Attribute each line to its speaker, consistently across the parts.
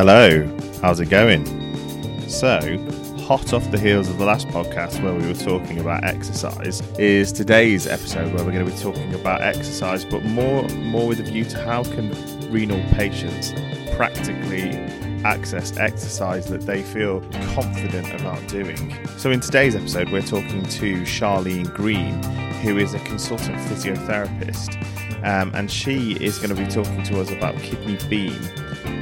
Speaker 1: Hello, how's it going? So, hot off the heels of the last podcast where we were talking about exercise, is today's episode where we're going to be talking about exercise, but more more with a view to how can renal patients practically access exercise that they feel confident about doing. So, in today's episode, we're talking to Charlene Green, who is a consultant physiotherapist, um, and she is going to be talking to us about Kidney Beam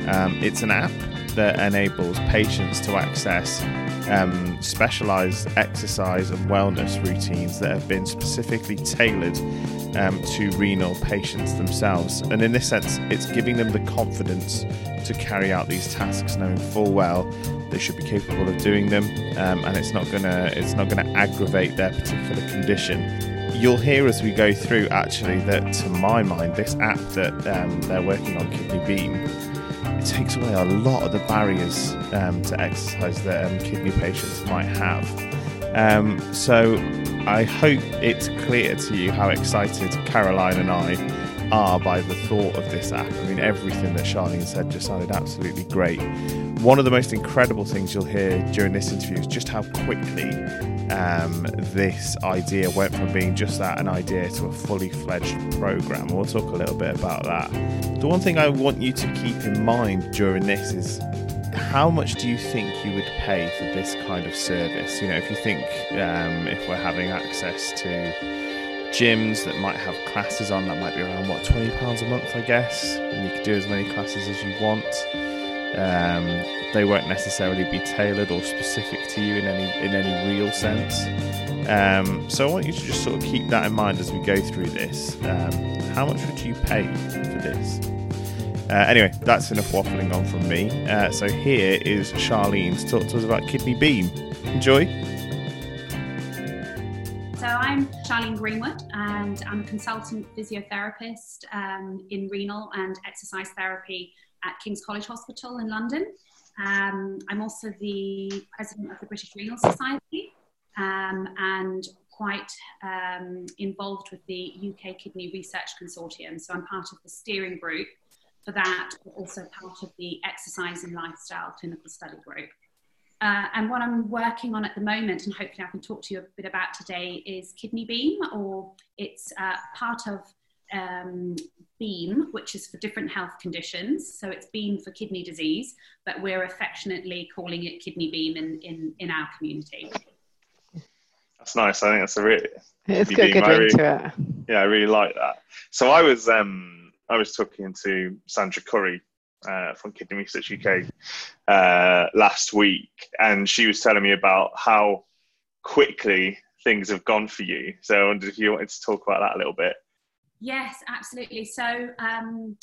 Speaker 1: um, it's an app that enables patients to access um, specialized exercise and wellness routines that have been specifically tailored um, to renal patients themselves. And in this sense, it's giving them the confidence to carry out these tasks, knowing full well they should be capable of doing them, um, and it's not gonna it's not gonna aggravate their particular condition. You'll hear as we go through actually that, to my mind, this app that um, they're working on, Kidney Beam, it takes away a lot of the barriers um, to exercise that um, kidney patients might have. Um, so I hope it's clear to you how excited Caroline and I are by the thought of this app. I mean, everything that Charlene said just sounded absolutely great. One of the most incredible things you'll hear during this interview is just how quickly um, this idea went from being just that an idea to a fully fledged program. We'll talk a little bit about that. The one thing I want you to keep in mind during this is how much do you think you would pay for this kind of service? You know, if you think um, if we're having access to gyms that might have classes on, that might be around what twenty pounds a month, I guess, and you could do as many classes as you want. Um, they won't necessarily be tailored or specific to you in any in any real sense. Um, so I want you to just sort of keep that in mind as we go through this. Um, how much would you pay for this? Uh, anyway, that's enough waffling on from me. Uh, so here is Charlene to talk to us about Kidney Beam. Enjoy.
Speaker 2: I'm Charlene Greenwood, and I'm a consultant physiotherapist um, in renal and exercise therapy at King's College Hospital in London. Um, I'm also the president of the British Renal Society um, and quite um, involved with the UK Kidney Research Consortium. So I'm part of the steering group for that, but also part of the exercise and lifestyle clinical study group. Uh, and what I'm working on at the moment, and hopefully I can talk to you a bit about today, is Kidney Beam, or it's uh, part of um, BEAM, which is for different health conditions. So it's BEAM for kidney disease, but we're affectionately calling it Kidney Beam in, in, in our community.
Speaker 3: That's nice. I think that's a really
Speaker 4: it's good, good
Speaker 3: really,
Speaker 4: to it.
Speaker 3: Yeah, I really like that. So I was um I was talking to Sandra Currie uh, from Kidney Research UK uh, last week, and she was telling me about how quickly things have gone for you. So I wondered if you wanted to talk about that a little bit.
Speaker 2: Yes, absolutely. So um,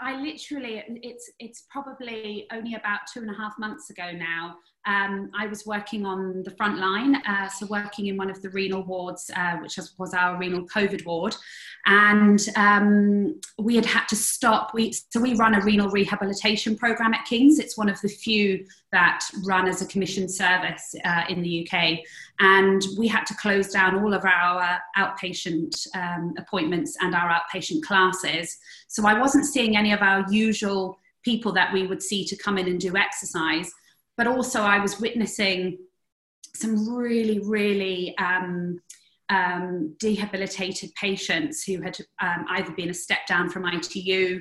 Speaker 2: I literally, it's it's probably only about two and a half months ago now. Um, I was working on the front line, uh, so working in one of the renal wards, uh, which was, our renal COVID ward, and um, we had had to stop. We so we run a renal rehabilitation program at King's. It's one of the few that run as a commissioned service uh, in the UK, and we had to close down all of our outpatient um, appointments and our outpatient classes. So I wasn't seeing any of our usual people that we would see to come in and do exercise but also I was witnessing some really, really um, um, patients who had um, either been a step down from ITU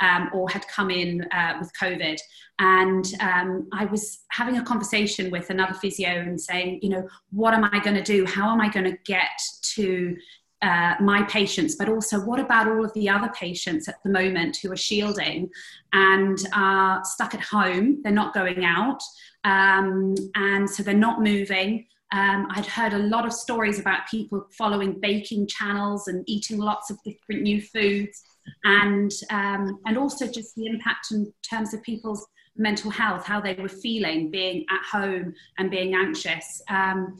Speaker 2: um, or had come in uh, with COVID. And um, I was having a conversation with another physio and saying, you know, what am I going to do? How am I going to get to uh, my patients, but also what about all of the other patients at the moment who are shielding and are stuck at home? They're not going out, um, and so they're not moving. Um, I'd heard a lot of stories about people following baking channels and eating lots of different new foods, and um, and also just the impact in terms of people's mental health, how they were feeling being at home and being anxious. Um,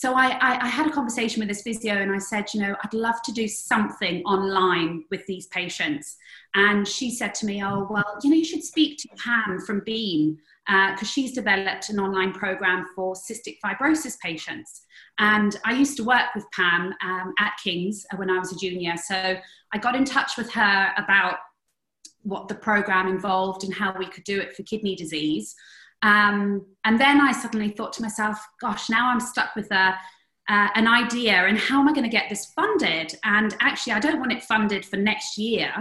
Speaker 2: so I, I, I, had a conversation with this physio and I said, you know, I'd love to do something online with these patients. And she said to me, oh, well, you know, you should speak to Pam from Beam because uh, she's developed an online program for cystic fibrosis patients. And I used to work with Pam um, at King's when I was a junior. So I got in touch with her about what the program involved and how we could do it for kidney disease. Um, and then I suddenly thought to myself, gosh, now I'm stuck with a, uh, an idea and how am I going to get this funded? And actually, I don't want it funded for next year.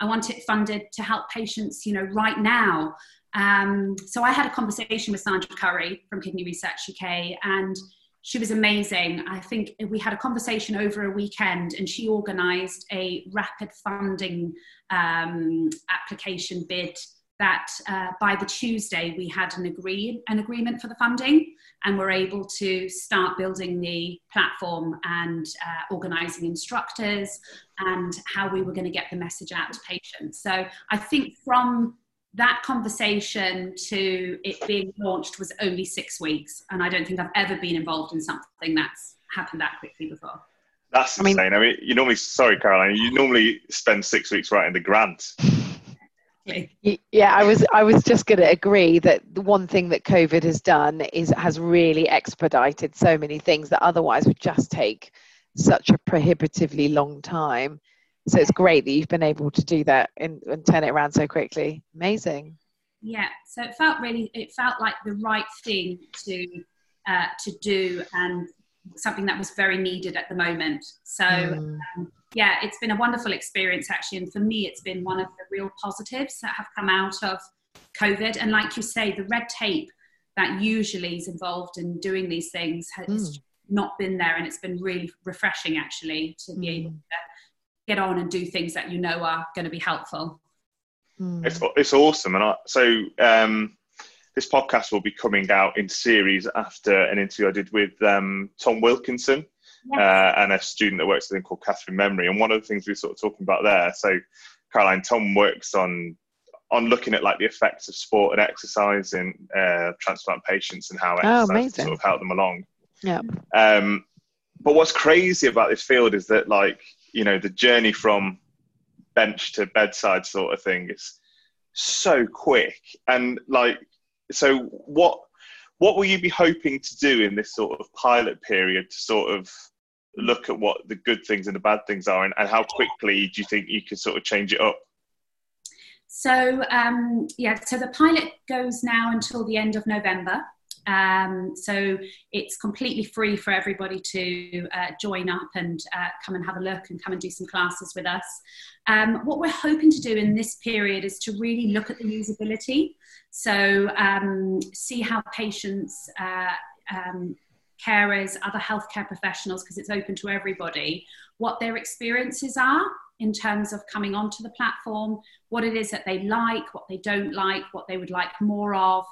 Speaker 2: I want it funded to help patients, you know, right now. Um, so I had a conversation with Sandra Currie from Kidney Research UK, and she was amazing. I think we had a conversation over a weekend, and she organised a rapid funding um, application bid that uh, by the Tuesday we had an agree an agreement for the funding, and we're able to start building the platform and uh, organising instructors and how we were going to get the message out to patients. So I think from that conversation to it being launched was only six weeks, and I don't think I've ever been involved in something that's happened that quickly before.
Speaker 1: That's insane. I mean, I mean you normally, sorry, Caroline, you normally spend six weeks writing the grant.
Speaker 4: Yeah, I was I was just going to agree that the one thing that COVID has done is has really expedited so many things that otherwise would just take such a prohibitively long time. So it's great that you've been able to do that and, and turn it around so quickly. Amazing.
Speaker 2: Yeah, so it felt really it felt like the right thing to uh, to do and something that was very needed at the moment. So. Mm. Um, yeah, it's been a wonderful experience actually. And for me, it's been one of the real positives that have come out of COVID. And like you say, the red tape that usually is involved in doing these things has mm. not been there. And it's been really refreshing actually to be able hmm. to get on and do things that you know are going to be helpful.
Speaker 1: Mm. It's, it's awesome. And I, so, um, this podcast will be coming out in series after an interview I did with um, Tom Wilkinson, uh, and a student that works with him called Catherine Memory. And one of the things we are sort of talking about there, so Caroline, Tom works on on looking at like the effects of sport and exercise in uh, transplant patients and how oh, exercise sort of help them along.
Speaker 4: Yeah.
Speaker 1: Um, but what's crazy about this field is that like you know the journey from bench to bedside sort of thing is so quick and like so what what will you be hoping to do in this sort of pilot period to sort of look at what the good things and the bad things are and, and how quickly do you think you could sort of change it up
Speaker 2: so um, yeah so the pilot goes now until the end of november um, so it's completely free for everybody to uh, join up and uh, come and have a look and come and do some classes with us. Um, what we're hoping to do in this period is to really look at the usability. So um, see how patients, uh, um, carers, other healthcare professionals, because it's open to everybody, what their experiences are in terms of coming onto the platform, what it is that they like, what they don't like, what they would like more of,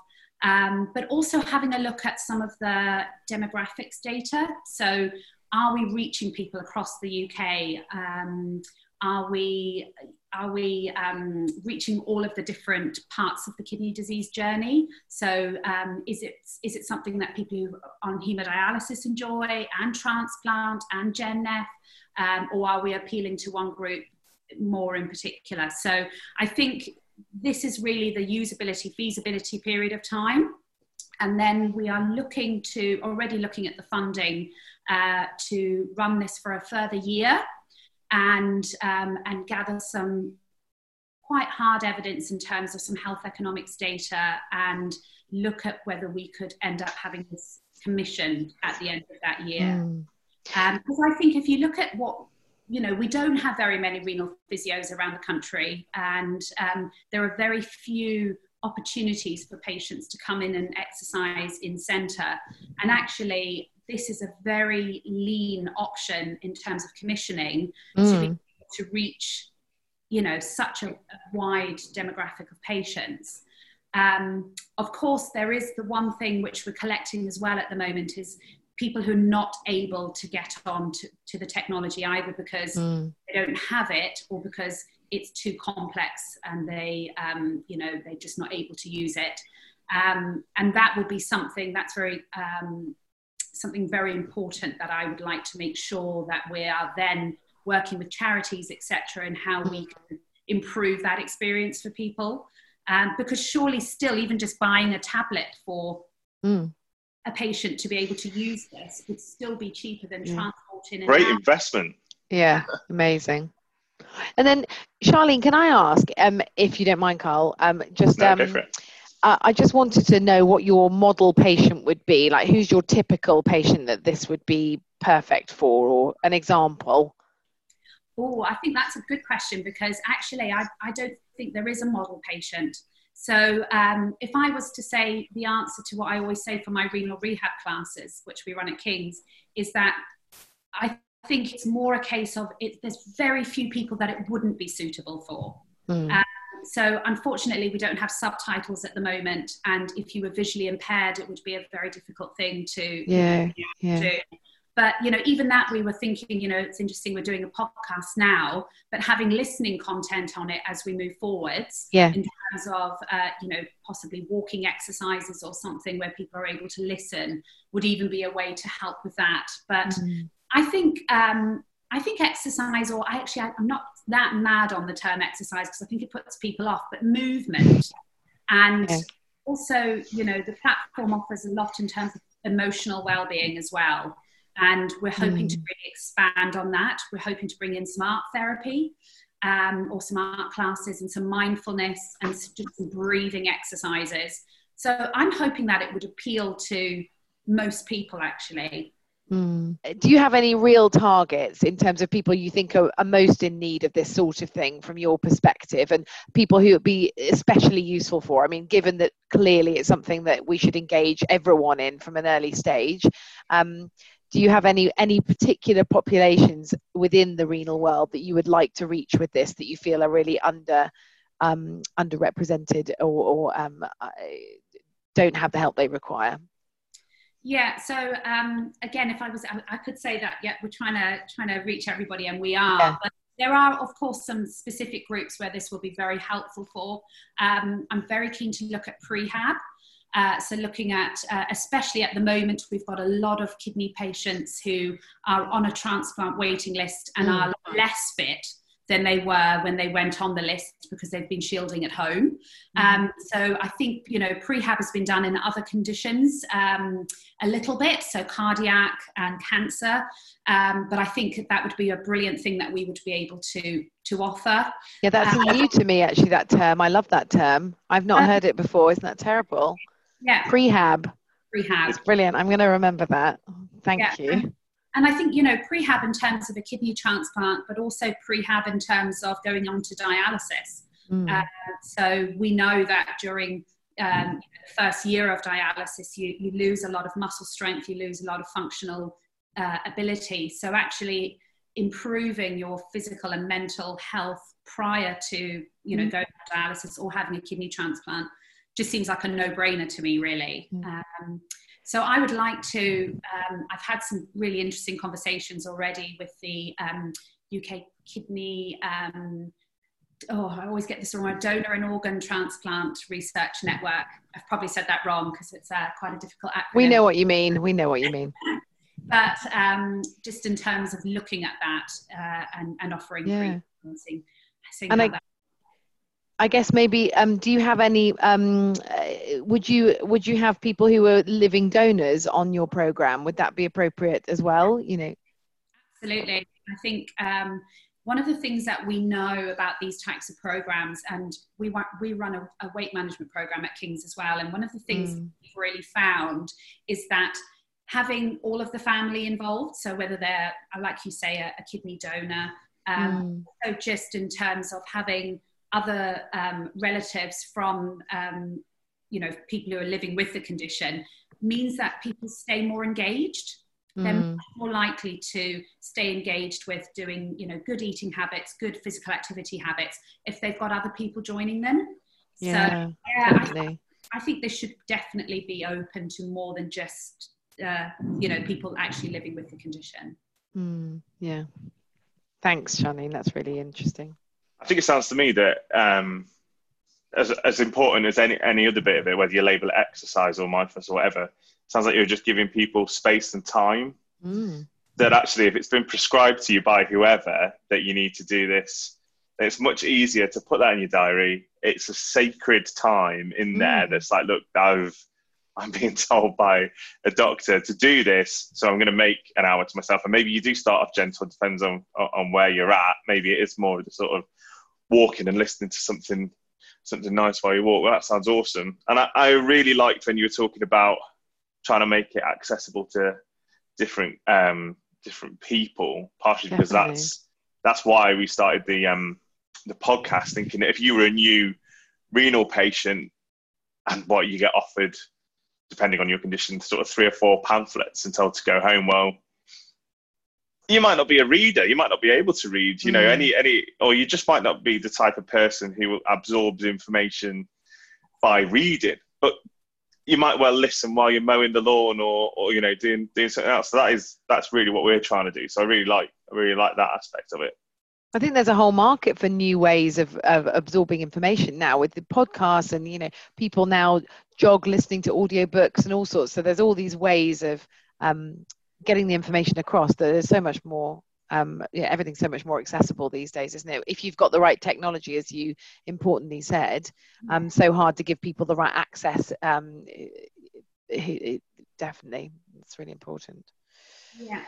Speaker 2: um, but also having a look at some of the demographics data. So, are we reaching people across the UK? Um, are we are we um, reaching all of the different parts of the kidney disease journey? So um, is it is it something that people on hemodialysis enjoy and transplant and GenNeff, um, or are we appealing to one group more in particular? So I think this is really the usability feasibility period of time. And then we are looking to, already looking at the funding uh, to run this for a further year and, um, and gather some quite hard evidence in terms of some health economics data and look at whether we could end up having this commissioned at the end of that year. Mm. Um, because I think if you look at what you know, we don't have very many renal physios around the country, and um, there are very few opportunities for patients to come in and exercise in centre. And actually, this is a very lean option in terms of commissioning mm. to, be, to reach, you know, such a, a wide demographic of patients. Um, of course, there is the one thing which we're collecting as well at the moment is people who are not able to get on to, to the technology either because mm. they don't have it or because it's too complex and they um, you know they're just not able to use it um, and that would be something that's very um, something very important that i would like to make sure that we are then working with charities etc and how we can improve that experience for people um, because surely still even just buying a tablet for mm a patient to be able to use this would still be cheaper than transporting.
Speaker 1: Great investment.
Speaker 4: Yeah, amazing. And then, Charlene, can I ask, um, if you don't mind, Carl, um, just
Speaker 1: No,
Speaker 4: um,
Speaker 1: go for it.
Speaker 4: Uh, I just wanted to know what your model patient would be. Like, who's your typical patient that this would be perfect for, or an example?
Speaker 2: Oh, I think that's a good question because actually, I, I don't think there is a model patient. So, um, if I was to say the answer to what I always say for my renal rehab classes, which we run at King's, is that I think it's more a case of it, there's very few people that it wouldn't be suitable for.
Speaker 4: Mm.
Speaker 2: Um, so, unfortunately, we don't have subtitles at the moment, and if you were visually impaired, it would be a very difficult thing to
Speaker 4: yeah, yeah.
Speaker 2: do. But you know, even that we were thinking, you know, it's interesting we're doing a podcast now, but having listening content on it as we move forwards,
Speaker 4: Yeah.
Speaker 2: in terms of uh, you know possibly walking exercises or something where people are able to listen would even be a way to help with that. But
Speaker 4: Mm.
Speaker 2: I think um, I think exercise, or I actually I'm not that mad on the term exercise because I think it puts people off, but movement and also you know the platform offers a lot in terms of emotional well-being as well. And we're hoping to
Speaker 4: Mm.
Speaker 2: really expand on that. We're hoping to bring in smart therapy um, or smart classes and some mindfulness and just some breathing exercises. So I'm hoping that it would appeal to most people actually.
Speaker 4: Mm. Do you have any real targets in terms of people you think are, are most in need of this sort of thing from your perspective and people who would be especially useful for? I mean, given that clearly it's something that we should engage everyone in from an early stage, um, do you have any any particular populations within the renal world that you would like to reach with this that you feel are really under um, underrepresented or, or um, uh, don't have the help they require?
Speaker 2: Yeah. So um, again, if I was, I, I could say that. Yeah, we're trying to trying to reach everybody, and we are.
Speaker 4: Yeah.
Speaker 2: But there are, of course, some specific groups where this will be very helpful for. Um, I'm very keen to look at prehab. Uh, so looking at, uh, especially at the moment, we've got a lot of kidney patients who are on a transplant waiting list and
Speaker 4: Mm.
Speaker 2: are less fit than they were when they went on the list because they've been shielding at home. Um, so I think you know prehab has been done in other conditions um, a little bit, so cardiac and cancer. Um, but I think that would be a brilliant thing that we would be able to to offer.
Speaker 4: Yeah, that's
Speaker 2: Uh,
Speaker 4: new to me actually. That term, I love that term. I've not
Speaker 2: Uh,
Speaker 4: heard it before. Isn't that terrible?
Speaker 2: Yeah,
Speaker 4: Prehab.
Speaker 2: prehab.
Speaker 4: It's brilliant. I'm going to remember that. Thank
Speaker 2: Yeah.
Speaker 4: you.
Speaker 2: And I think, you know, prehab in terms of a kidney transplant, but also prehab in terms of going on to dialysis.
Speaker 4: Mm.
Speaker 2: Uh, so we know that during um, the first year of dialysis, you, you lose a lot of muscle strength, you lose a lot of functional uh, ability. So actually improving your physical and mental health prior to, you know,
Speaker 4: Mm.
Speaker 2: going to dialysis or having a kidney transplant just seems like a no-brainer to me, really.
Speaker 4: Mm.
Speaker 2: Um, so I would like to. Um, I've had some really interesting conversations already with the um, UK Kidney. Um, oh, I always get this wrong. Donor and Organ Transplant Research Network. I've probably said that wrong because it's uh, quite a difficult acronym.
Speaker 4: We know what you mean. We know what you mean.
Speaker 2: But um, just in terms of looking at that uh, and, and offering
Speaker 4: Yeah.
Speaker 2: free seeing
Speaker 4: And I- I guess maybe. Um, do you have any? Um, uh, would you would you have people who are living donors on your program? Would that be appropriate as well? You know.
Speaker 2: Absolutely. I think um, one of the things that we know about these types of programs, and we, wa- we run a, a weight management program at King's as well, and one of the things
Speaker 4: Mm.
Speaker 2: we've really found is that having all of the family involved, so whether they're, like you say, a, a kidney donor, um,
Speaker 4: Mm.
Speaker 2: so just in terms of having other um, relatives from um, you know people who are living with the condition means that people stay more engaged they're
Speaker 4: Mm.
Speaker 2: more likely to stay engaged with doing you know good eating habits good physical activity habits if they've got other people joining them so
Speaker 4: Yeah.
Speaker 2: yeah I,
Speaker 4: Definitely.
Speaker 2: I think this should definitely be open to more than just uh, you know people actually living with the condition
Speaker 4: Mm. Yeah. Thanks, Janine. That's really interesting.
Speaker 1: I think it sounds to me that um, as, as important as any, any other bit of it, whether you label it exercise or mindfulness or whatever, it sounds like you're just giving people space and time.
Speaker 4: Mm.
Speaker 1: That actually, if it's been prescribed to you by whoever that you need to do this, it's much easier to put that in your diary. It's a sacred time in there
Speaker 4: Mm.
Speaker 1: that's like, look, I've I'm being told by a doctor to do this, so I'm going to make an hour to myself. And maybe you do start off gentle, depends on on where you're at. Maybe it is more of the sort of walking and listening to something something nice while you walk. Well, that sounds awesome. And I, I really liked when you were talking about trying to make it accessible to different um, different people, partially because that's that's why we started the um, the podcast, thinking that if you were a new renal patient and what you get offered, depending on your condition, sort of three or four pamphlets and told to go home, well, you might not be a reader you might not be able to read you know mm. any any or you just might not be the type of person who absorbs information by reading but you might well listen while you're mowing the lawn or, or you know doing doing something else so that is that's really what we're trying to do so i really like i really like that aspect of it
Speaker 4: I think there's a whole market for new ways of, of absorbing information now with the podcasts and you know people now jog listening to audiobooks and all sorts. So there's all these ways of um, getting the information across that there's so much more um, yeah, everything's so much more accessible these days, isn't it? If you've got the right technology, as you importantly said, um, so hard to give people the right access. Um, it, it, definitely, it's really important.
Speaker 2: Yeah,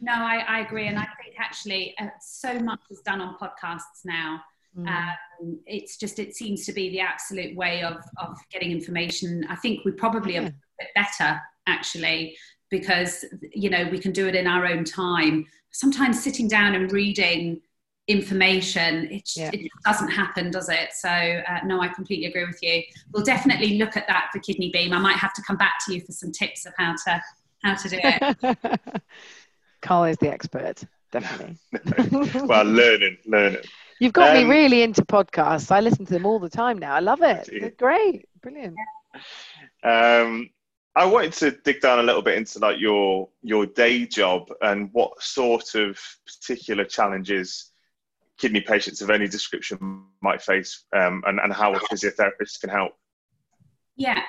Speaker 2: no, I, I agree, and I think actually uh, so much is done on podcasts now. Mm. Um, it's just it seems to be the absolute way of of getting information. I think we probably yeah. are a bit better actually because you know we can do it in our own time. Sometimes sitting down and reading information it, yeah. it doesn't happen does it? So uh, no i completely agree with you. We'll definitely look at that for kidney beam. I might have to come back to you for some tips of how to how to do it.
Speaker 4: Carl is the expert definitely.
Speaker 1: Well learning learning.
Speaker 4: You've got um, me really into podcasts. I listen to them all the time now. I love it. they're great. Brilliant.
Speaker 1: Um I wanted to dig down a little bit into like your your day job and what sort of particular challenges kidney patients of any description might face, um, and, and how a physiotherapist can help.
Speaker 2: Yeah.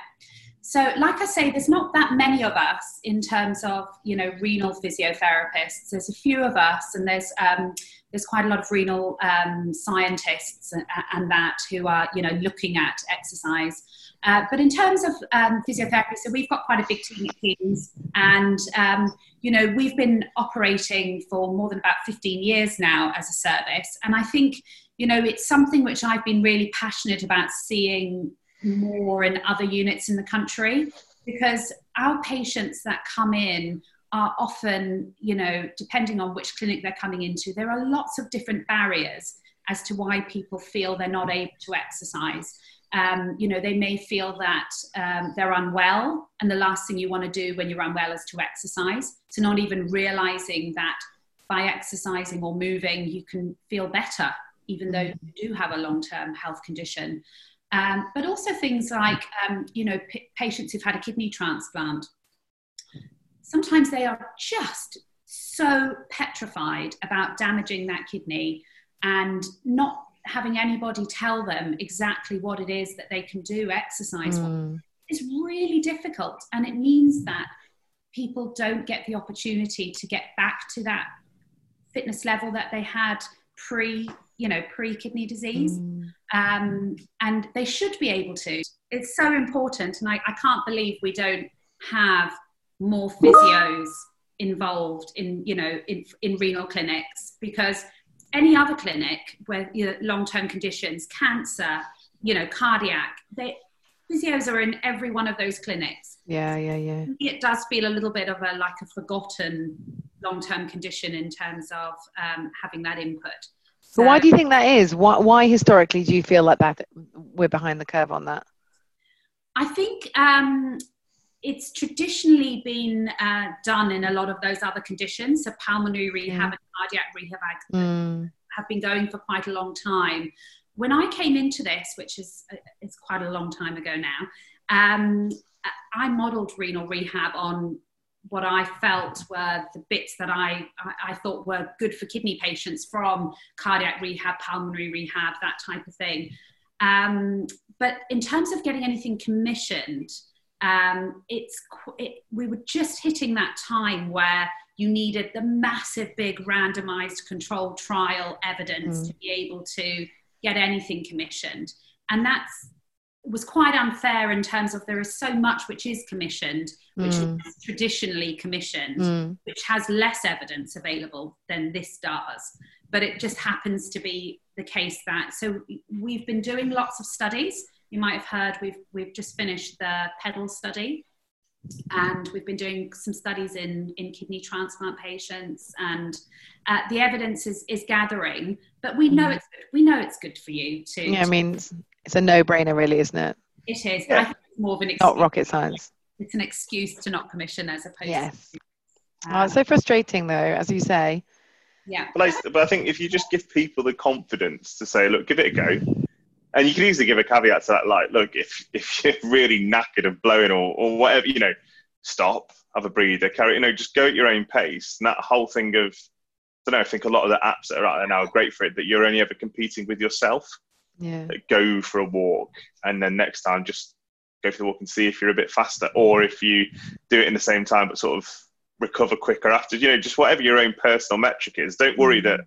Speaker 2: So, like I say, there's not that many of us in terms of you know renal physiotherapists. There's a few of us, and there's um, there's quite a lot of renal um, scientists and, that who are you know looking at exercise. Uh, but in terms of um, physiotherapy, so we've got quite a big team at Kings, and um, you know we've been operating for more than about 15 years now as a service, and I think you know it's something which I've been really passionate about seeing more in other units in the country because our patients that come in are often, you know, depending on which clinic they're coming into, there are lots of different barriers as to why people feel they're not able to exercise. Um, you know, they may feel that um, they're unwell, and the last thing you want to do when you're unwell is to exercise. So, not even realizing that by exercising or moving, you can feel better, even though you do have a long term health condition. Um, but also things like, um, you know, p- patients who've had a kidney transplant. Sometimes they are just so petrified about damaging that kidney and not having anybody tell them exactly what it is that they can do exercise mm. is really difficult and it means that people don't get the opportunity to get back to that fitness level that they had pre you know pre kidney disease mm. um, and they should be able to it's so important and I, I can't believe we don't have more physios involved in you know in, in renal clinics because any other clinic where you know, long-term conditions cancer you know cardiac they physios are in every one of those clinics
Speaker 4: yeah yeah yeah
Speaker 2: it does feel a little bit of a like a forgotten long-term condition in terms of um, having that input
Speaker 4: so, but why do you think that is? Why, why historically do you feel like that we're behind the curve on that?
Speaker 2: I think um, it's traditionally been uh, done in a lot of those other conditions. So pulmonary rehab and cardiac rehab mm. have been going for quite a long time. When I came into this, which is uh, it's quite a long time ago now, um, I modelled renal rehab on what I felt were the bits that I, I, I, thought were good for kidney patients from cardiac rehab, pulmonary rehab, that type of thing. Um, but in terms of getting anything commissioned, um, it's it, we were just hitting that time where you needed the massive, big randomized controlled trial evidence mm. to be able to get anything commissioned. And that's was quite unfair in terms of there is so much which is commissioned, which
Speaker 4: Mm.
Speaker 2: is traditionally commissioned,
Speaker 4: Mm.
Speaker 2: which has less evidence available than this does. But it just happens to be the case that so we've been doing lots of studies. You might have heard we've we've just finished the pedal study, and we've been doing some studies in in kidney transplant patients, and uh, the evidence is is gathering. But we know
Speaker 4: Mm.
Speaker 2: it's we know it's good for you to.
Speaker 4: Yeah, I mean, it's, it's a no-brainer, really, isn't it?
Speaker 2: it is.
Speaker 1: Yeah.
Speaker 2: I think it's more of an excuse.
Speaker 4: Not rocket science.
Speaker 2: It's an excuse to not commission as opposed.
Speaker 4: Yes.
Speaker 2: To,
Speaker 4: Oh, it's so frustrating, though, as you say.
Speaker 2: yeah.
Speaker 1: But I, but I think if you just give people the confidence to say, look, give it a go, and you can easily give a caveat to that, like, look, if if you're really knackered of blowing or, or whatever, you know, stop, have a breather, carry, you know, just go at your own pace. And that whole thing of, I don't know, I think a lot of the apps that are out there now are great for it, that you're only ever competing with yourself.
Speaker 4: Yeah.
Speaker 1: Go for a walk, and then next time just go for the walk and see if you're a bit faster, or if you do it in the same time, but sort of recover quicker after, you know, just whatever your own personal metric is. Don't worry mm. that,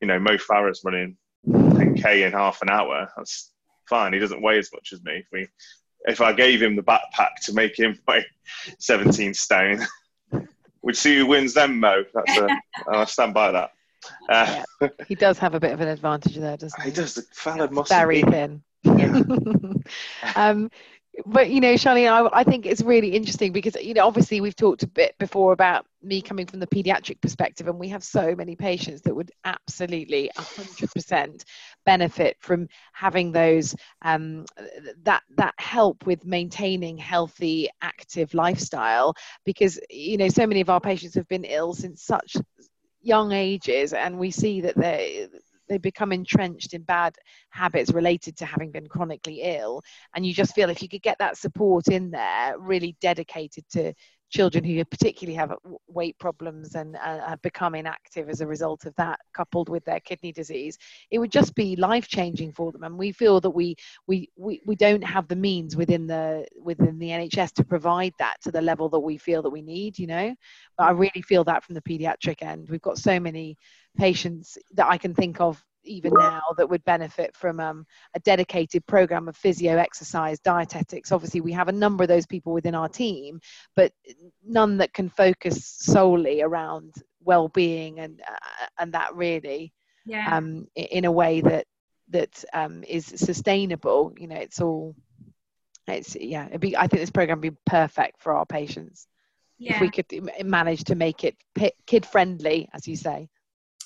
Speaker 1: you know, Mo Farah's running 10k in half an hour. That's fine. He doesn't weigh as much as me. If we, if I gave him the backpack to make him weigh 17 stone, we'd see who wins then, Mo. That's a, I'll stand by that. Uh,
Speaker 4: He does have a bit of an advantage there, doesn't he?
Speaker 1: he does. The fella must be
Speaker 4: Very
Speaker 1: be.
Speaker 4: thin.
Speaker 1: Yeah.
Speaker 4: um, but you know, Charlene, I, I think it's really interesting because you know, obviously, we've talked a bit before about me coming from the pediatric perspective, and we have so many patients that would absolutely 100% benefit from having those um, that that help with maintaining healthy, active lifestyle. Because you know, so many of our patients have been ill since such young ages, and we see that they they become entrenched in bad habits related to having been chronically ill. And you just feel if you could get that support in there really dedicated to children who particularly have weight problems and uh, have become inactive as a result of that coupled with their kidney disease it would just be life changing for them. And we feel that we, we we we don't have the means within the within the NHS to provide that to the level that we feel that we need you know? But I really feel that from the pediatric end. We've got so many patients that I can think of even now that would benefit from um, a dedicated program of physio exercise dietetics obviously we have a number of those people within our team but none that can focus solely around well-being and uh, and that really
Speaker 2: Yeah.
Speaker 4: um, in a way that that um, is sustainable you know it's all it's yeah it'd be i think this program would be perfect for our patients
Speaker 2: yeah.
Speaker 4: if we could manage to make it kid friendly as you say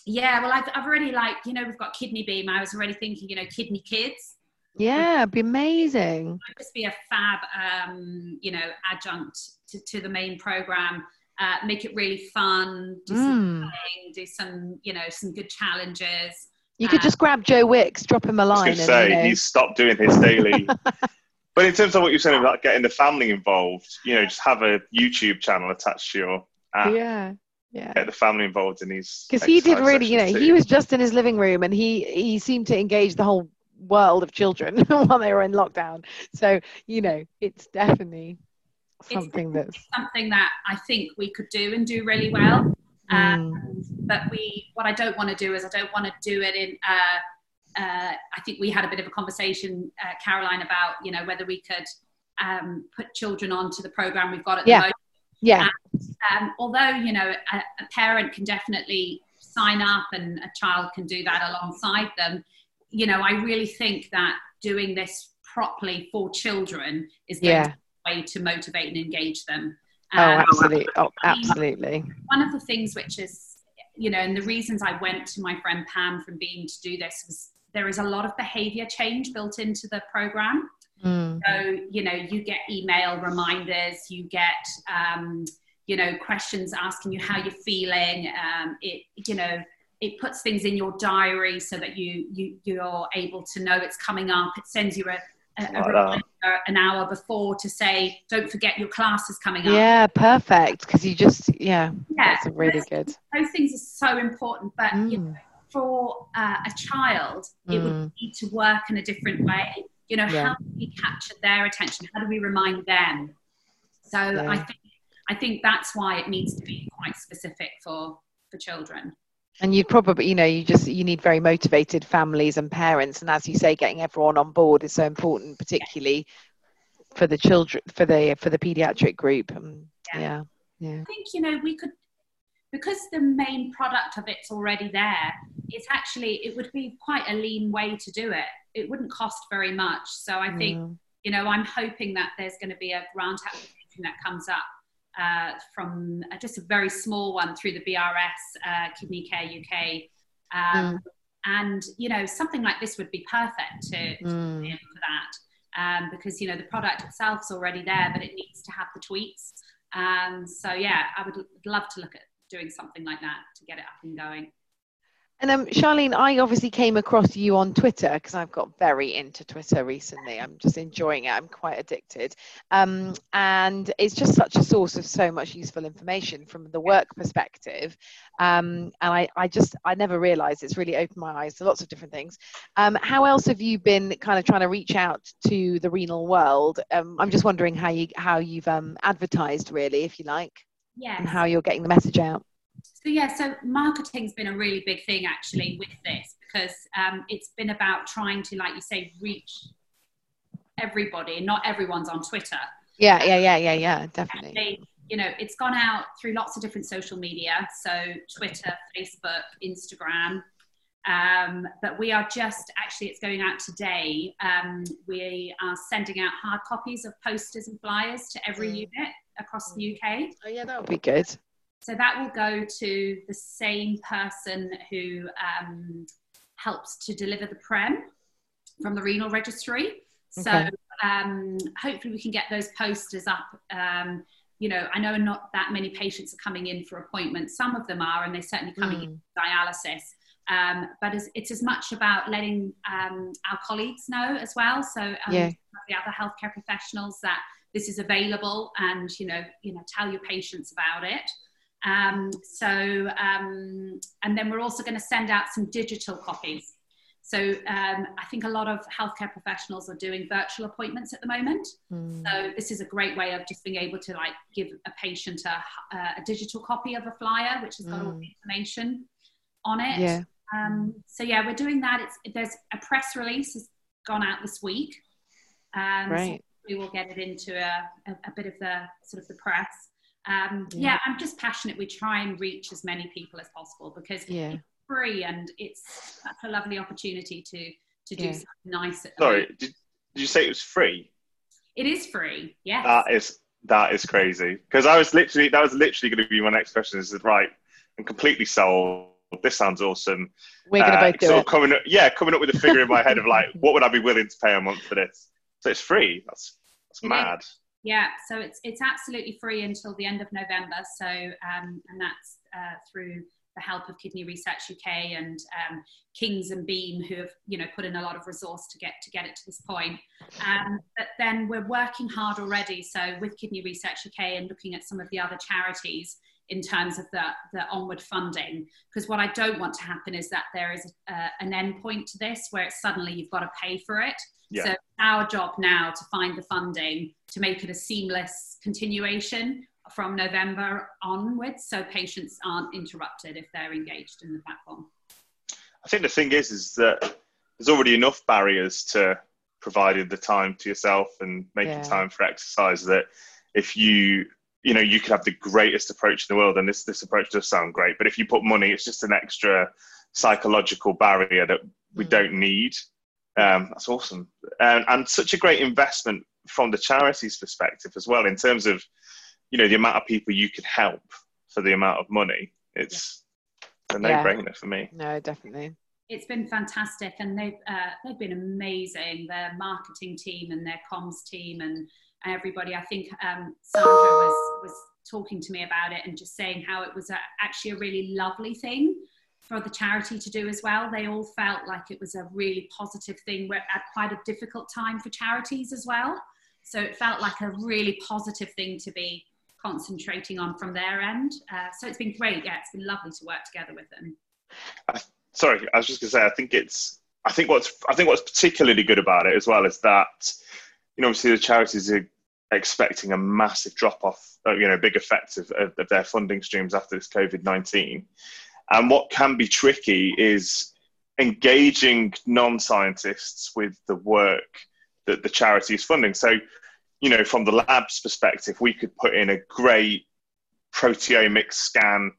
Speaker 2: Yeah, well, I've, I've already like, you know, we've got Kidney Beam. I was already thinking, you know, Kidney Kids.
Speaker 4: yeah it'd be amazing
Speaker 2: Might just be a fab, um, you know, adjunct to, to the main program. Uh, make it really fun. Do some
Speaker 4: Mm.
Speaker 2: playing, do some, you know, some good challenges.
Speaker 4: You could
Speaker 2: Uh,
Speaker 4: just grab Joe Wicks, drop him a
Speaker 1: was
Speaker 4: line,
Speaker 1: going to
Speaker 4: and
Speaker 1: say,
Speaker 4: you know,
Speaker 1: he's stopped doing his daily. but in terms of what you're saying about getting the family involved, you know, just have a YouTube channel attached to your app.
Speaker 4: yeah, yeah.
Speaker 1: Get the family involved in these.
Speaker 4: Because he did really, you know,
Speaker 1: sessions
Speaker 4: he was just in his living room, and he he seemed to engage the whole world of children while they were in lockdown. So you know, it's definitely something that's.
Speaker 2: Something that I think we could do and do really well.
Speaker 4: Mm,
Speaker 2: Um, but we, what I don't want to do is I don't want to do it in. Uh, uh, I think we had a bit of a conversation, uh, Caroline, about you know whether we could um, put children onto the program we've got at
Speaker 4: Yeah.
Speaker 2: the moment.
Speaker 4: Yeah,
Speaker 2: Um, although you know a, a parent can definitely sign up and a child can do that alongside them, you know I really think that doing this properly for children is the
Speaker 4: yeah.
Speaker 2: to be a way to motivate and engage them.
Speaker 4: Oh,
Speaker 2: Um,
Speaker 4: absolutely. Oh, absolutely.
Speaker 2: one of the things which is you know and the reasons i went to my friend pam from Beam to do this was there is a lot of behavior change built into the program
Speaker 4: Mm,
Speaker 2: so you know you get email reminders you get um, you know questions asking you how you're feeling um, it you know it puts things in your diary so that you you you're able to know it's coming up it sends you a, a, reminder an hour before to say don't forget your class is coming up
Speaker 4: yeah, perfect. Because you just, yeah,
Speaker 2: yeah
Speaker 4: that's really
Speaker 2: those-
Speaker 4: good.
Speaker 2: those things are so important but you know,
Speaker 4: Mm,
Speaker 2: for uh, a child, it would
Speaker 4: Mm.
Speaker 2: need to work in a different way. You know,
Speaker 4: Yeah.
Speaker 2: how do we capture their attention? How do we remind them? So
Speaker 4: Yeah.
Speaker 2: I think I think that's why it needs to be quite specific for for children.
Speaker 4: and you probably you know you just you need very motivated families and parents and as you say getting everyone on board is so important particularly for the children for the for the pediatric group um, yeah. yeah
Speaker 2: yeah i think you know we could because the main product of it's already there it's actually it would be quite a lean way to do it it wouldn't cost very much so i think mm. you know i'm hoping that there's going to be a grant application that comes up uh, from uh, just a very small one through the BRS uh, Kidney Care UK. Um, mm. And, you know, something like this would be perfect to, to mm. for that. Um, because, you know, the product itself is already there, but it needs to have the tweaks. Um, so, yeah, I would love to look at doing something like that to get it up and going.
Speaker 4: And um, Charlene, I obviously came across you on Twitter because I've got very into Twitter recently. I'm just enjoying it. I'm quite addicted. Um, and it's just such a source of so much useful information from the work perspective. Um, and I, I just, I never realized it's really opened my eyes to lots of different things. Um, how else have you been kind of trying to reach out to the renal world? Um, I'm just wondering how, you, how you've um, advertised, really, if you like,
Speaker 2: yes.
Speaker 4: and how you're getting the message out.
Speaker 2: So yeah, so marketing's been a really big thing actually with this because um, it's been about trying to, like you say, reach everybody. Not everyone's on Twitter.
Speaker 4: Yeah, yeah, yeah, yeah, yeah, definitely.
Speaker 2: They, you know, it's gone out through lots of different social media, so Twitter, Facebook, Instagram. Um, but we are just actually, it's going out today. Um, we are sending out hard copies of posters and flyers to every mm. unit across the UK.
Speaker 4: Oh yeah, that would be good.
Speaker 2: So that will go to the same person who um, helps to deliver the prem from the renal registry. Okay. So um, hopefully we can get those posters up. Um, you know, I know not that many patients are coming in for appointments. Some of them are, and they're certainly coming mm. in for dialysis. Um, but it's, it's, as much about letting um, our colleagues know as well. So um, yeah. the other healthcare professionals that this is available, and you know, you know, tell your patients about it. Um, so, um, and then we're also going to send out some digital copies. So um, I think a lot of healthcare professionals are doing virtual appointments at the moment. Mm. So this is a great way of just being able to like give a patient a, a digital copy of a flyer, which has got mm. all the information on it.
Speaker 4: Yeah.
Speaker 2: Um, so yeah, we're doing that. It's there's a press release has gone out this week. Um, right. So we will get it into a, a, a bit of the sort of the press um, yeah. yeah. i'm just passionate we try and reach as many people as possible because yeah. it's free and it's such a lovely opportunity to to do yeah. something nice
Speaker 1: sorry did, did you say it was free
Speaker 2: it is free yeah
Speaker 1: that is that is crazy because i was literally that was literally going to be my next question is right i'm completely sold this sounds awesome
Speaker 4: we're going to uh, both do it.
Speaker 1: coming up, yeah coming up with a figure in my head of like what would i be willing to pay a month for this so it's free that's that's it mad is.
Speaker 2: Yeah, so it's it's absolutely free until the end of November. So um, and that's uh, through the help of Kidney Research UK and um, Kings and Beam, who have you know put in a lot of resource to get to get it to this point. Um, but then we're working hard already. So with Kidney Research UK and looking at some of the other charities in terms of the, the onward funding. Because what I don't want to happen is that there is a, an end point to this where it's suddenly you've got to pay for it. Yeah. So our job now to find the funding to make it a seamless continuation from November onwards, so patients aren't interrupted if they're engaged in the platform.
Speaker 1: I think the thing is, is that there's already enough barriers to providing the time to yourself and making yeah. time for exercise that if you you know you could have the greatest approach in the world and this this approach does sound great but if you put money it's just an extra psychological barrier that we mm. don't need um, that's awesome. And, and such a great investment from the charity's perspective as well in terms of you know the amount of people you can help for the amount of money. It's a no-brainer yeah. for me.
Speaker 4: No definitely.
Speaker 2: It's been fantastic and they've uh, they've been amazing their marketing team and their comms team and everybody. I think um, sandra was was talking to me about it and just saying how it was a, actually a really lovely thing for the charity to do as well. They all felt like it was a really positive thing. We're at quite a difficult time for charities as well. So it felt like a really positive thing to be concentrating on from their end. Uh, so it's been great. Yeah, it's been lovely to work together with them.
Speaker 1: Uh, sorry, I was just going to say, I think it's, I think what's, I think what's particularly good about it as well is that, you know, obviously the charities are expecting a massive drop off, uh, you know, big effect of, of, of their funding streams after this COVID 19 And what can be tricky is engaging non-scientists with the work that the charity is funding. So, you know, from the lab's perspective, we could put in a great proteomic scan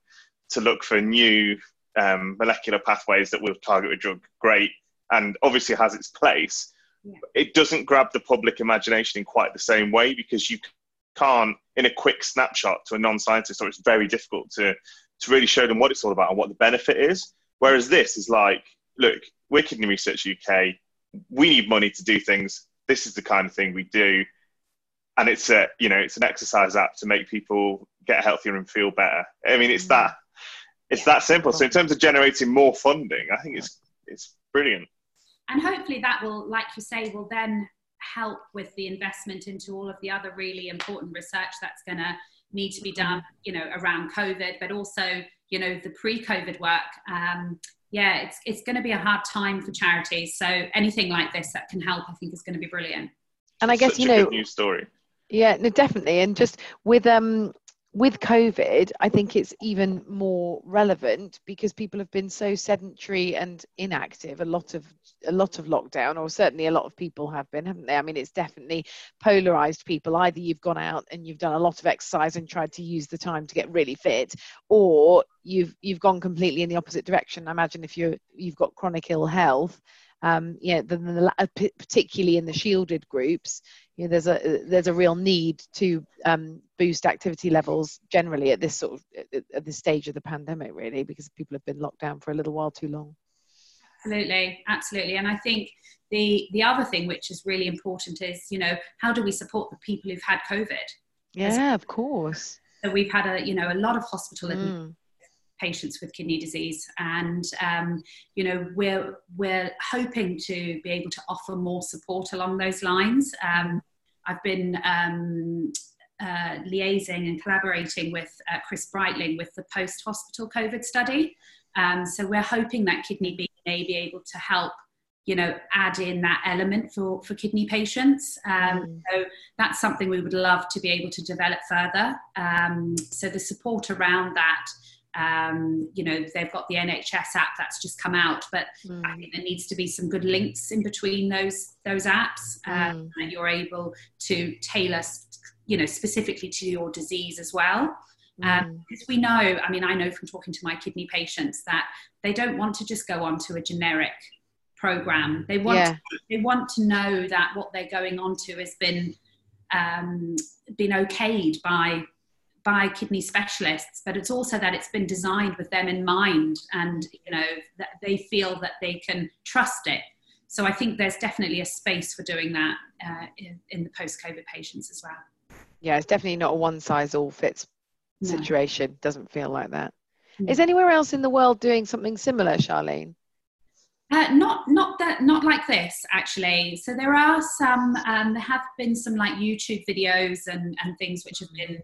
Speaker 1: to look for new um, molecular pathways that will target a drug. Great, and obviously has its place. Yeah. It doesn't grab the public imagination in quite the same way because you can't, in a quick snapshot to a non-scientist, or it's very difficult to to really show them what it's all about and what the benefit is. Whereas this is like, look, we're Kidney Research UK. We need money to do things. This is the kind of thing we do, and it's a you know it's an exercise app to make people get healthier and feel better. I mean, it's mm. that it's that simple. So in terms of generating more funding, I think it's it's brilliant.
Speaker 2: And hopefully that will, like you say, will then help with the investment into all of the other really important research that's going to need to be done, you know, around COVID, but also, you know, the pre-COVID work. Um, yeah, it's it's going to be a hard time for charities. So anything like this that can help, I think, is going to be brilliant.
Speaker 4: And I guess
Speaker 1: Such
Speaker 4: you know,
Speaker 1: news story.
Speaker 4: Yeah, no, definitely. And just with um with COVID, I think it's even more relevant because people have been so sedentary and inactive. A lot of a lot of lockdown, or certainly a lot of people have been, haven't they? I mean, it's definitely polarized people. Either you've gone out and you've done a lot of exercise and tried to use the time to get really fit, or you've you've gone completely in the opposite direction. I imagine if you you've got chronic ill health, um, yeah, the, the, particularly in the shielded groups, you know, there's a there's a real need to um, boost activity levels generally at this sort of at this stage of the pandemic, really, because people have been locked down for a little while too long.
Speaker 2: Absolutely, absolutely, and I think the the other thing which is really important is you know how do we support the people who've had COVID?
Speaker 4: Yeah, of course.
Speaker 2: So we've had a you know a lot of hospital mm patients with kidney disease and um, you know we're we're hoping to be able to offer more support along those lines um, i've been um, uh, liaising and collaborating with uh, chris brightling with the post hospital covid study. Um, so we're hoping that Kidney Beam may be able to help you know add in that element for for kidney patients. Um, mm. so that's something we would love to be able to develop further. Um, so the support around that um, you know they've got the NHS app that's just come out, but mm. I think there needs to be some good links in between those those apps, um, mm. and you're able to tailor, you know, specifically to your disease as well. Um, mm. Um, because we know, I mean, I know from talking to my kidney patients that they don't want to just go on to a generic program. They want yeah. to, they want to know that what they're going on to has been um, been okayed by by kidney specialists, but it's also that it's been designed with them in mind and you know that they feel that they can trust it. So I think there's definitely a space for doing that uh, in, in, the post-COVID patients as well.
Speaker 4: Yeah, it's definitely not a one-size-all-fits no. situation. Doesn't feel like that. No. Is anywhere else in the world doing something similar, Sharlene?
Speaker 2: Uh, not not that not like this actually. So there are some. Um, there have been some like YouTube videos and and things which have been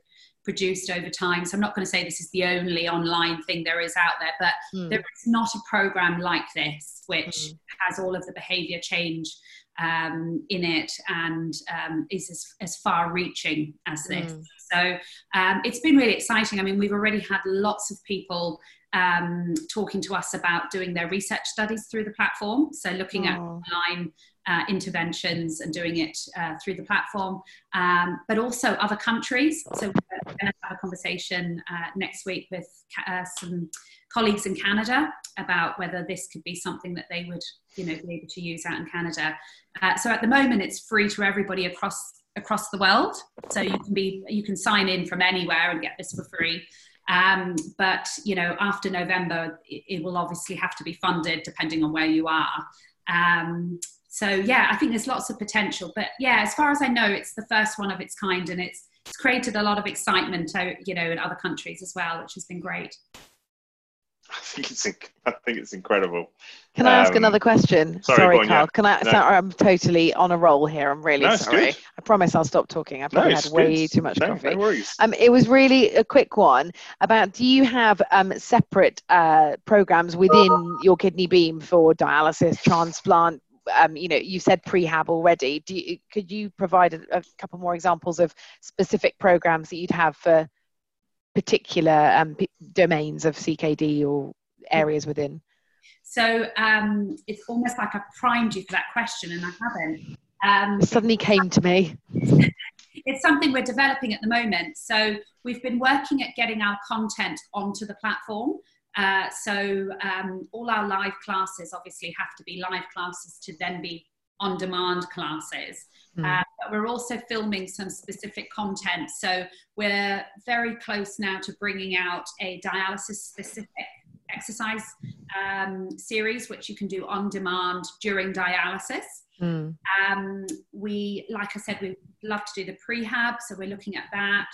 Speaker 2: produced over time. So I'm not going to say this is the only online thing there is out there, but mm. there is not a program like this which mm. has all of the behavior change um, in it and um, is as, as far reaching as this. Mm. So um, it's been really exciting. I mean, we've already had lots of people um, talking to us about doing their research studies through the platform. So looking oh. at online uh, interventions and doing it uh, through the platform, um, but also other countries. So we're going to have a conversation uh, next week with uh, some colleagues in Canada about whether this could be something that they would, you know, be able to use out in Canada. Uh, so at the moment, it's free to everybody across across the world. So you can be you can sign in from anywhere and get this for free. Um, but you know, after November, it, it, will obviously have to be funded depending on where you are. Um, so yeah, I think there's lots of potential. But yeah, as far as I know, it's the first one of its kind, and it's it's created a lot of excitement, uh, you know, in other countries as well, which has been great.
Speaker 1: I think it's I think it's incredible.
Speaker 4: Can I ask um, another question? Sorry, sorry on, Carl. Yeah. Can I? No. Sorry, I'm totally on a roll here. I'm really
Speaker 1: no,
Speaker 4: sorry. I promise I'll stop talking. I've probably no, had way too much
Speaker 1: no,
Speaker 4: coffee.
Speaker 1: No worries.
Speaker 4: Um, it was really a quick one about. Do you have um separate uh programs within your kidney beam for dialysis, transplant? Um, you know, you said prehab already. Do you, could you provide a, a couple more examples of specific programs that you'd have for particular um, p- domains of CKD or areas within?
Speaker 2: So um, it's almost like I've primed you for that question, and I haven't. Um,
Speaker 4: it suddenly came to me.
Speaker 2: it's something we're developing at the moment. So we've been working at getting our content onto the platform. Uh, so um, all our live classes obviously have to be live classes to then be on demand classes. Mm. Uh, but we're also filming some specific content. So we're very close now to bringing out a dialysis specific exercise um, series, which you can do on demand during dialysis. Mm. Um, we, like I said, we love to do the prehab, so we're looking at that.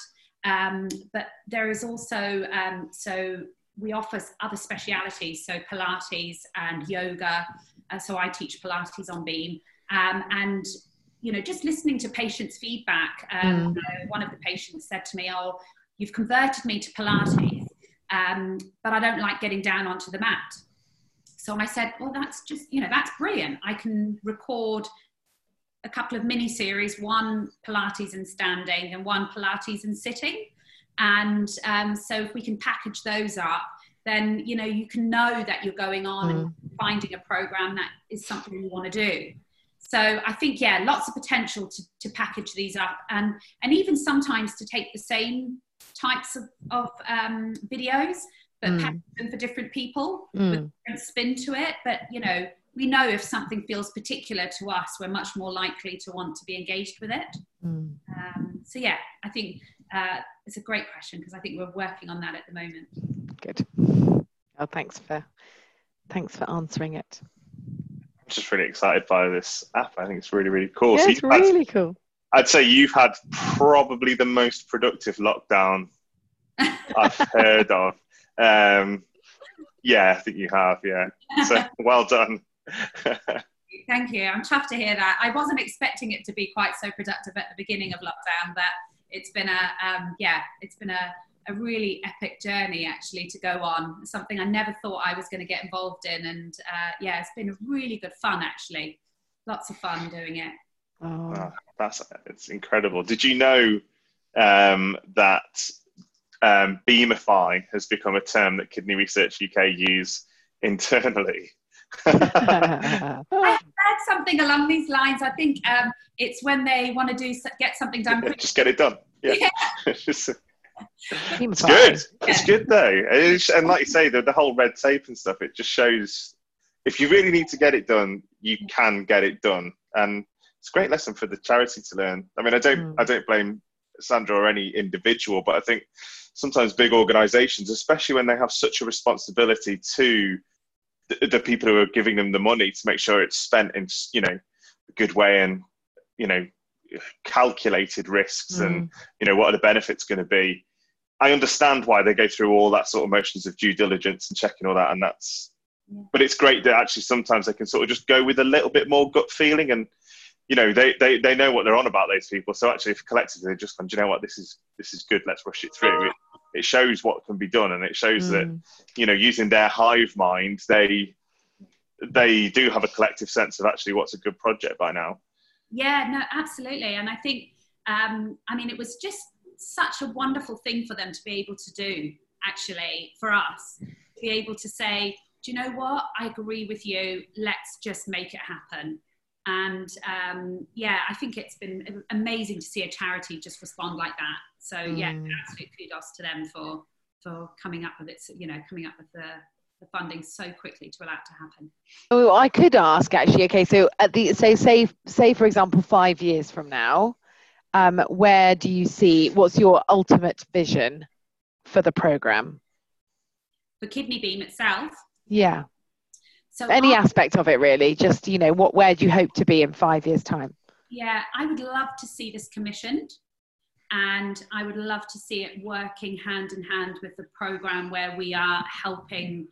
Speaker 2: Um, but there is also um, so we offer other specialities, so Pilates and yoga. Uh, so I teach Pilates on Beam, um, and you know, just listening to patients' feedback. Um, mm. one of the patients said to me, "Oh, you've converted me to Pilates, um, but I don't like getting down onto the mat." So I said, well, that's just, you know, that's brilliant. I can record a couple of mini series, one Pilates and standing and one Pilates and sitting. And um, so if we can package those up, then, you know, you can know that you're going on mm. and finding a program that is something you want to do. So I think, yeah, lots of potential to, to package these up and, and even sometimes to take the same types of, of um, videos but mm. package them for different people mm. with different spin to it. But you know, we know if something feels particular to us, we're much more likely to want to be engaged with it. Mm. Um, so yeah, I think uh, it's a great question because I think we're working on that at the moment.
Speaker 4: Good. Oh, thanks for thanks for answering it.
Speaker 1: I'm just really excited by this app. I think it's really really cool.
Speaker 4: Yeah, so it's really had, cool.
Speaker 1: I'd say you've had probably the most productive lockdown I've heard of. Um, yeah, I think you have. Yeah. So well done.
Speaker 2: Thank you. I'm chuffed to hear that. I wasn't expecting it to be quite so productive at the beginning of lockdown, but it's been a um, yeah, it's been a, a really epic journey actually to go on. Something I never thought I was going to get involved in, and uh, yeah, it's been really good fun actually. Lots of fun doing it.
Speaker 1: Oh. oh that's it's incredible. Did you know um, that um, beamify has become a term that Kidney Research UK use internally.
Speaker 2: I heard something along these lines. I think um, it's when they want to do get something done.
Speaker 1: Just get it done. Yeah. yeah. it's good. Yeah. It's good though, it's, and like you say, the, the whole red tape and stuff. It just shows if you really need to get it done, you can get it done, and it's a great lesson for the charity to learn. I mean, I don't, mm. I don't blame Sandra or any individual, but I think sometimes big organizations, especially when they have such a responsibility to the, the people who are giving them the money to make sure it's spent in, you know, a good way and, you know, calculated risks mm. and, you know, what are the benefits going to be. I understand why they go through all that sort of motions of due diligence and checking all that, and that's. Yeah. But it's great that actually sometimes they can sort of just go with a little bit more gut feeling and you know they, they they know what they're on about those people so actually if collectively they just gone do you know what this is this is good let's rush it through it, it shows what can be done and it shows mm. that you know using their hive mind they they do have a collective sense of actually what's a good project by now.
Speaker 2: Yeah no absolutely. And i think um, i mean it was just such a wonderful thing for them to be able to do actually for us. To be able to say do you know what? I agree with you. Let's just make it happen. And um, yeah, I think it's been amazing to see a charity just respond like that. So mm. yeah, absolute kudos to them for for coming up with it. You know, coming up with the the funding so quickly to allow it to happen.
Speaker 4: Oh, I could ask actually. Okay, so at the say say say for example, five years from now, um, where do you see? What's your ultimate vision for the program?
Speaker 2: For Kidney Beam itself.
Speaker 4: Yeah. So any aspect of it really, just you know, what where do you hope to be in five years' time?
Speaker 2: Yeah, I would love to see this commissioned and I would love to see it working hand in hand with the program where we are helping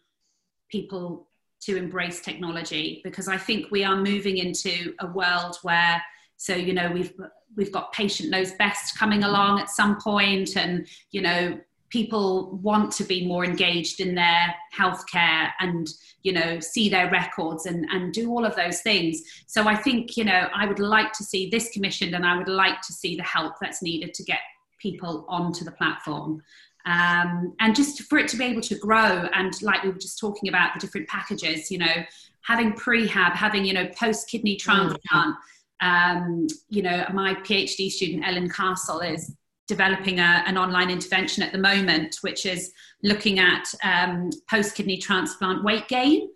Speaker 2: people to embrace technology because I think we are moving into a world where so you know we've we've got patient knows best coming along at some point and you know people want to be more engaged in their healthcare and you know see their records and and do all of those things. So i think you know i would like to see this commissioned and i would like to see the help that's needed to get people onto the platform. Um, and just for it to be able to grow and like we were just talking about the different packages you know having prehab having you know post kidney transplant um, you know my phd student ellen castle is developing a, an online intervention at the moment which is looking at um, post kidney transplant weight gain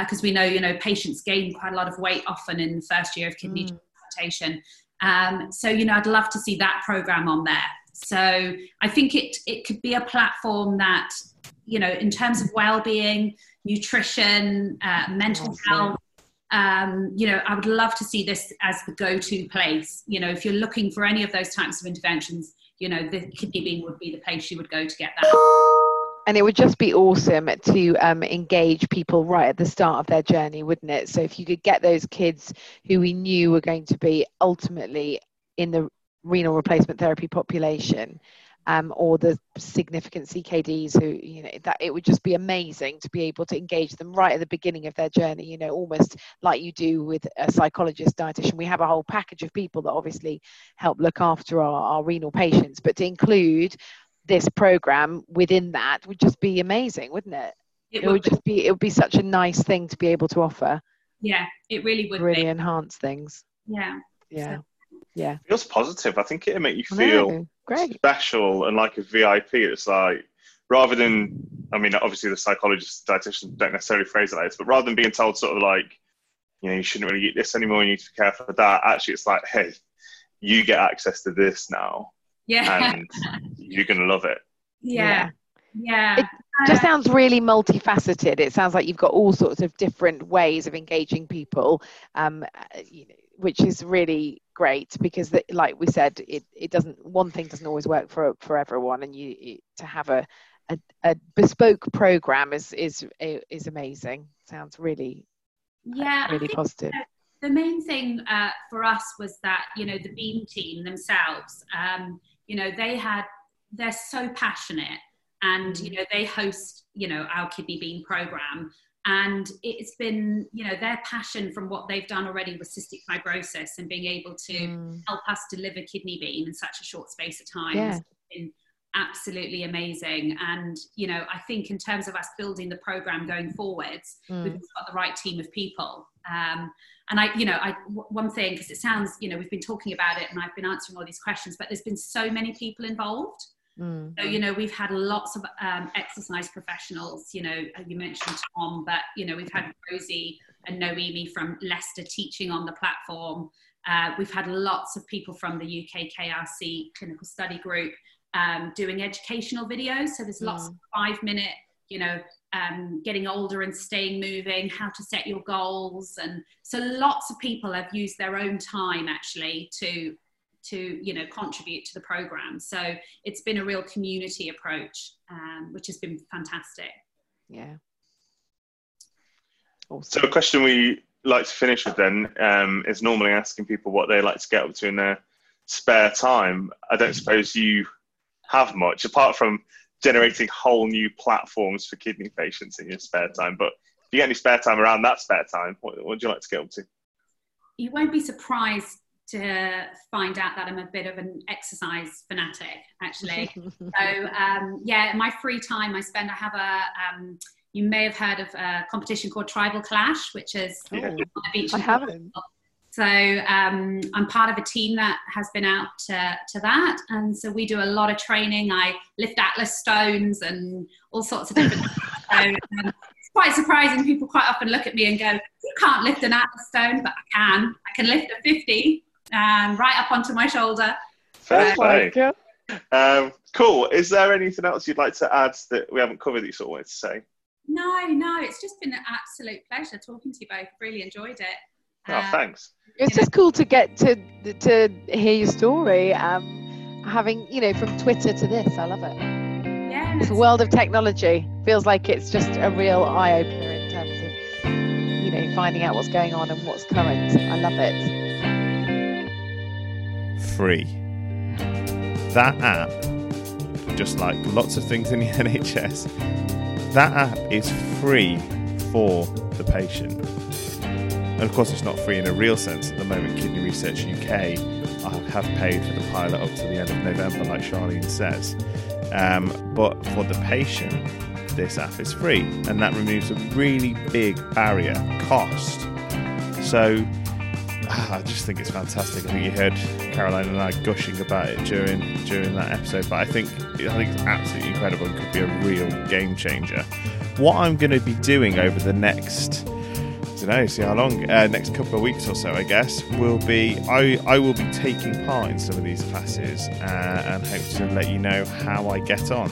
Speaker 2: because uh, we know you know patients gain quite a lot of weight often in the first year of kidney mm. transplantation um, so you know i'd love to see that program on there so I think it it could be a platform that you know in terms of well-being, nutrition, uh, mental health. Um, you know, I would love to see this as the go-to place. You know, if you're looking for any of those types of interventions, you know, the Kidney Beam would be the place you would go to get that.
Speaker 4: And it would just be awesome to um, engage people right at the start of their journey, wouldn't it? So if you could get those kids who we knew were going to be ultimately in the renal replacement therapy population um, or the significant CKDs who, you know, that it would just be amazing to be able to engage them right at the beginning of their journey, you know, almost like you do with a psychologist, dietitian. We have a whole package of people that obviously help look after our, our renal patients, but to include this program within that would just be amazing, wouldn't it? It, it would, would just be, it would be such a nice thing to be able to offer.
Speaker 2: Yeah, it really would
Speaker 4: really
Speaker 2: be.
Speaker 4: enhance things.
Speaker 2: Yeah.
Speaker 4: Yeah. So yeah.
Speaker 1: It feels positive. I think it'll make you feel
Speaker 4: great.
Speaker 1: special and like a vip it's like rather than i mean obviously the psychologists dietitians don't necessarily phrase it like this but rather than being told sort of like you know you shouldn't really eat this anymore you need to be careful of that actually it's like hey you get access to this now
Speaker 2: yeah.
Speaker 1: and you're gonna love it.
Speaker 2: Yeah. Yeah,
Speaker 4: It just sounds really multifaceted. It sounds like you've got all sorts of different ways of engaging people, um, you know, which is really great because the, like we said it, it doesn't one thing doesn't always work for for everyone and you, you to have a, a, a bespoke program is is is amazing. Sounds really
Speaker 2: yeah
Speaker 4: really positive.
Speaker 2: the main thing uh, for us was that you know the beam team themselves um, you know they had they're so passionate and you mm. know they host you know our Kidney Beam program and it's been you know their passion from what they've done already with cystic fibrosis and being able to mm. help us deliver Kidney Beam in such a short space of time yeah. has been absolutely amazing and you know i think in terms of us building the program going forwards mm. we've got the right team of people um, and i you know I one thing because it sounds you know we've been talking about it and i've been answering all these questions but there's been so many people involved Mm. So, you know, we've had lots of um, exercise professionals, you know, uh, you mentioned Tom, but, you know, we've had Rosie and Noemi from Leicester teaching on the platform. Uh, we've had lots of people from the UK KRC clinical study group um, doing educational videos. So there's lots mm. of five minute, you know, um, getting older and staying moving, how to set your goals. And so lots of people have used their own time actually to to you know contribute to the program. So it's been a real community approach um, which has been fantastic.
Speaker 4: Yeah.
Speaker 1: Awesome. so a question we like to finish with then um, is normally asking people what they like to get up to in their spare time. I don't suppose you have much apart from generating whole new platforms for kidney patients in your spare time but if you get any spare time around that spare time what, what would you like to get up to?
Speaker 2: You won't be surprised to find out that I'm a bit of an exercise fanatic, actually. so um, yeah, my free time I spend, I have a, um, you may have heard of a competition called Tribal Clash, which is
Speaker 4: oh, on the beach. I haven't.
Speaker 2: So um, I'm part of a team that has been out to, to that, and so we do a lot of training. I lift Atlas stones and all sorts of different. so, um, it's quite surprising. People quite often look at me and go, "You can't lift an Atlas stone," but I can. I can lift a 50 um, right up onto my shoulder.
Speaker 1: Fair play. Um, cool. Is there anything else you'd like to add that we haven't covered that you sort of wanted to say?
Speaker 2: No, no. It's just been an absolute pleasure talking to you both. Really enjoyed it.
Speaker 1: Oh, um, thanks.
Speaker 4: It's just cool to get to to hear your story. Um, having you know from Twitter to this, I love it.
Speaker 2: Yeah,
Speaker 4: it's a world of technology. Feels like it's just a real eye opener in terms of you know finding out what's going on and what's current. I love it
Speaker 5: free. That app, just like lots of things in the NHS, that app is free for the patient. And of course, it's not free in a real sense at the moment. Kidney Research UK
Speaker 1: have paid for the pilot up to the end of November, like Sharlene says. Um, but for the patient, this app is free, and that removes a really big barrier cost. So I just think it's fantastic. I think you heard Caroline and I gushing about it during during that episode, but I think I think it's absolutely incredible and could be a real game changer. What I'm going to be doing over the next I don't know, see how long, uh, next couple of weeks or so, I guess, will be I, I will be taking part in some of these classes uh, and hope to let you know how I get on.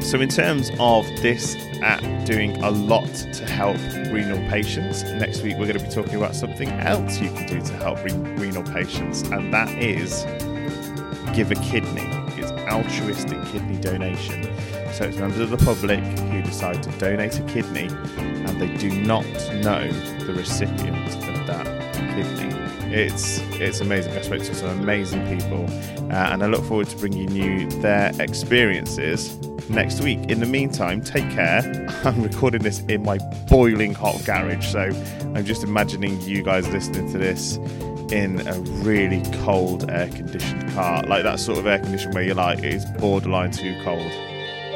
Speaker 1: So, in terms of this app doing a lot to help renal patients, next week we're going to be talking about something else you can do to help re- renal patients, and that is give a kidney. It's altruistic kidney donation. So, it's members of the public who decide to donate a kidney and they do not know the recipient of that kidney. It's it's amazing. I spoke to some amazing people, uh, and I look forward to bringing you their experiences next week. In the meantime, take care. I'm recording this in my boiling hot garage, so I'm just imagining you guys listening to this in a really cold air conditioned car, like that sort of air condition where you're like, it's borderline too cold,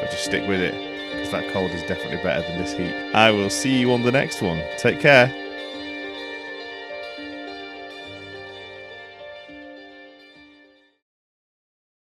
Speaker 1: but just stick with it because that cold is definitely better than this heat. I will see you on the next one. Take care.